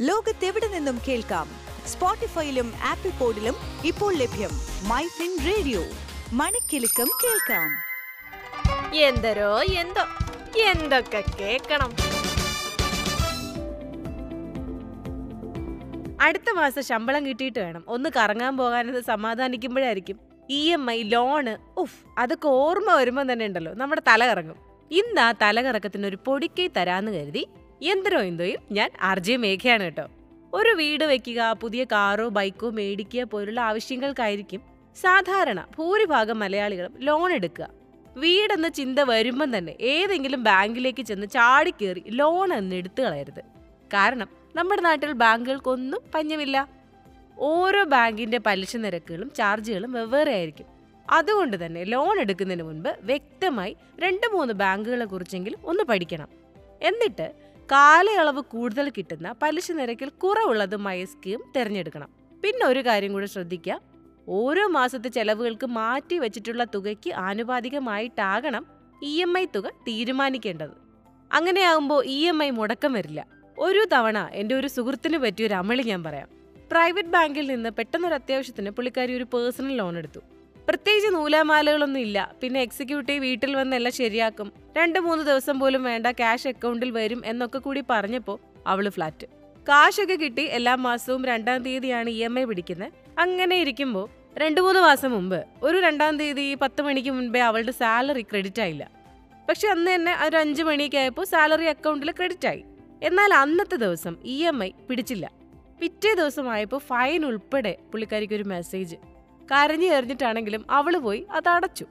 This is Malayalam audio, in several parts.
ലോകത്തെവിടെ നിന്നും കേൾക്കാം? സ്പോട്ടിഫൈയിലും ആപ്പിൾ പോഡിലും ഇപ്പോൾ ലഭ്യം മൈ ഫിൻ റേഡിയോ. മണിക്കെലക്കം കേൾക്കാം. എന്തരോ എന്തോ എന്തൊക്കെ കേൾക്കണം അടുത്ത മാസം ശമ്പളം കിട്ടിയിട്ട് വേണം. ഒന്ന് കറങ്ങാൻ പോകാനെന്ന് സമാധാനിക്കുമ്പോഴായിരിക്കും ഇ എം ഐ ലോണ് ഉഫ് അതൊക്കെ ഓർമ്മ വരുമ്പോൾ തന്നെ ഉണ്ടല്ലോ. നമ്മുടെ തല കറങ്ങും ഇന്ന് ആ തല കറക്കത്തിന് ഒരു പൊടിക്കൈ തരാന്ന് കരുതി എന്തരോ എന്തോയും ഞാൻ ആർ ജെ മേഘയാണ് കേട്ടോ. ഒരു വീട് വെക്കുക പുതിയ കാറോ ബൈക്കോ മേടിക്കുക പോലുള്ള ആവശ്യങ്ങൾക്കായിരിക്കും സാധാരണ ഭൂരിഭാഗം മലയാളികളും ലോൺ എടുക്കുക. വീടെന്ന ചിന്ത വരുമ്പം തന്നെ ഏതെങ്കിലും ബാങ്കിലേക്ക് ചെന്ന് ചാടിക്കേറി ലോൺ എന്ന് എടുത്തു കളയരുത്. കാരണം നമ്മുടെ നാട്ടിൽ ബാങ്കുകൾക്കൊന്നും പഞ്ഞമില്ല. ഓരോ ബാങ്കിന്റെ പലിശ നിരക്കുകളും ചാർജുകളും വെവ്വേറെ ആയിരിക്കും. അതുകൊണ്ട് തന്നെ ലോൺ എടുക്കുന്നതിന് മുൻപ് വ്യക്തമായി രണ്ട് മൂന്ന് ബാങ്കുകളെ കുറിച്ചെങ്കിലും ഒന്ന് പഠിക്കണം. എന്നിട്ട് കാലയളവ് കൂടുതൽ കിട്ടുന്ന പലിശ നിരക്കിൽ കുറവുള്ളതുമായ സ്കീം തിരഞ്ഞെടുക്കണം. പിന്നെ ഒരു കാര്യം കൂടെ ശ്രദ്ധിക്കുക. ഓരോ മാസത്തെ ചെലവുകൾക്ക് മാറ്റി വെച്ചിട്ടുള്ള തുകയ്ക്ക് ആനുപാതികമായിട്ടാകണം ഇ എം ഐ തുക തീരുമാനിക്കേണ്ടത്. അങ്ങനെയാകുമ്പോൾ ഇ എം ഐ മുടക്കം വരില്ല. ഒരു തവണ എന്റെ ഒരു സുഹൃത്തിന് പറ്റിയൊരു അമളി ഞാൻ പറയാം. പ്രൈവറ്റ് ബാങ്കിൽ നിന്ന് പെട്ടെന്നൊരു അത്യാവശ്യത്തിന് പുള്ളിക്കാരി ഒരു പേഴ്സണൽ ലോൺ എടുത്തു. പ്രത്യേകിച്ച് നൂലാമാലകളൊന്നും ഇല്ല. പിന്നെ എക്സിക്യൂട്ടീവ് വീട്ടിൽ വന്ന് എല്ലാം ശരിയാക്കും. രണ്ട് മൂന്ന് ദിവസം പോലും വേണ്ട ക്യാഷ് അക്കൗണ്ടിൽ വരും എന്നൊക്കെ കൂടി പറഞ്ഞപ്പോൾ അവൾ ഫ്ലാറ്റ് കാശൊക്കെ കിട്ടി എല്ലാ മാസവും രണ്ടാം തീയതിയാണ് ഇ എം ഐ പിടിക്കുന്നത് അങ്ങനെ ഇരിക്കുമ്പോൾ രണ്ട് മൂന്ന് മാസം മുമ്പ് ഒരു രണ്ടാം തീയതി പത്ത് മണിക്ക് മുൻപേ അവളുടെ സാലറി ക്രെഡിറ്റ് ആയില്ല. പക്ഷെ അന്ന് തന്നെ ഒരു അഞ്ച് മണിയൊക്കെ ആയപ്പോൾ സാലറി അക്കൗണ്ടിൽ ക്രെഡിറ്റ് ആയി. എന്നാൽ അന്നത്തെ ദിവസം ഇ എം ഐ പിടിച്ചില്ല. പിറ്റേ ദിവസമായപ്പോൾ ഫൈൻ ഉൾപ്പെടെ പുള്ളിക്കാരിക്ക് ഒരു മെസ്സേജ് കരഞ്ഞു എറിഞ്ഞിട്ടാണെങ്കിലും അവൾ പോയി അത് അടച്ചു.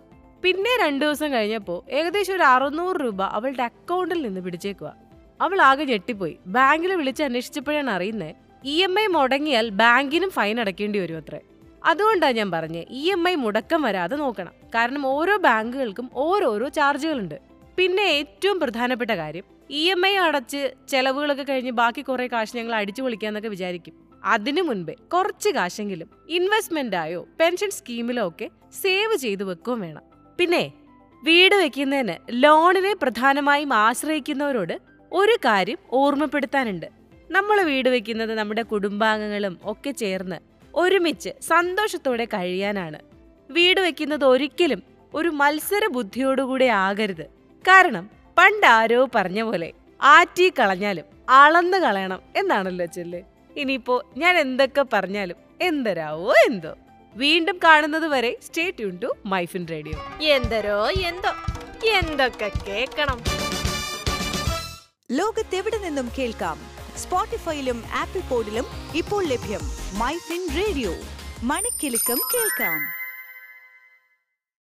പിന്നെ രണ്ടു ദിവസം കഴിഞ്ഞപ്പോൾ ഏകദേശം ഒരു അറുന്നൂറ് രൂപ അവളുടെ അക്കൗണ്ടിൽ നിന്ന് പിടിച്ചേക്കുക അവൾ ആകെ ഞെട്ടിപ്പോയി. ബാങ്കിൽ വിളിച്ച് അന്വേഷിച്ചപ്പോഴാണ് അറിയുന്നത് ഇ എം ഐ മുടങ്ങിയാൽ ബാങ്കിനും ഫൈൻ അടയ്ക്കേണ്ടി വരും അത്രേ. അതുകൊണ്ടാണ് ഞാൻ പറഞ്ഞത് ഇ എം ഐ മുടക്കം വരാതെ നോക്കണം. കാരണം ഓരോ ബാങ്കുകൾക്കും ഓരോരോ ചാർജുകളുണ്ട്. പിന്നെ ഏറ്റവും പ്രധാനപ്പെട്ട കാര്യം ഇ എം ഐ അടച്ച് ചെലവുകളൊക്കെ കഴിഞ്ഞ് ബാക്കി കുറേ കാശ് ഞങ്ങൾ അടിച്ചു പൊളിക്കാന്നൊക്കെ വിചാരിക്കും. അതിനു മുൻപേ കുറച്ച് കാശെങ്കിലും ഇൻവെസ്റ്റ്മെന്റ് ആയോ പെൻഷൻ സ്കീമിലോ ഒക്കെ സേവ് ചെയ്തു വെക്കുകയും വേണം. പിന്നെ വീട് വെക്കുന്നതിന് ലോണിനെ പ്രധാനമായും ആശ്രയിക്കുന്നവരോട് ഒരു കാര്യം ഓർമ്മപ്പെടുത്താനുണ്ട്. നമ്മൾ വീട് വെക്കുന്നത് നമ്മുടെ കുടുംബാംഗങ്ങളും ഒക്കെ ചേർന്ന് ഒരുമിച്ച് സന്തോഷത്തോടെ കഴിയാനാണ്. വീട് വെക്കുന്നത് ഒരിക്കലും ഒരു മത്സര ബുദ്ധിയോടുകൂടെ ആകരുത്. കാരണം പണ്ട് ആരോ പറഞ്ഞ പോലെ ആറ്റി കളഞ്ഞാലും അളന്ന് കളയണം എന്നാണല്ലോ ചൊല്ല്. ഇനിയിപ്പോ ഞാൻ എന്തൊക്കെ പറഞ്ഞാലും എന്തരാവോ എന്തോ. വീണ്ടും കാണുന്നത് വരെ stay tune to MyFin radio എന്തരോ എന്തോ. എന്തൊക്കെ കേൾക്കണം ലോകത്തെവിടെ നിന്നും കേൾക്കാം? സ്പോട്ടിഫൈയിലും ആപ്പിൾ പോഡിലും ഇപ്പോൾ ലഭ്യം മൈഫിൻ റേഡിയോ മണിക്കെലക്കം കേൾക്കാം.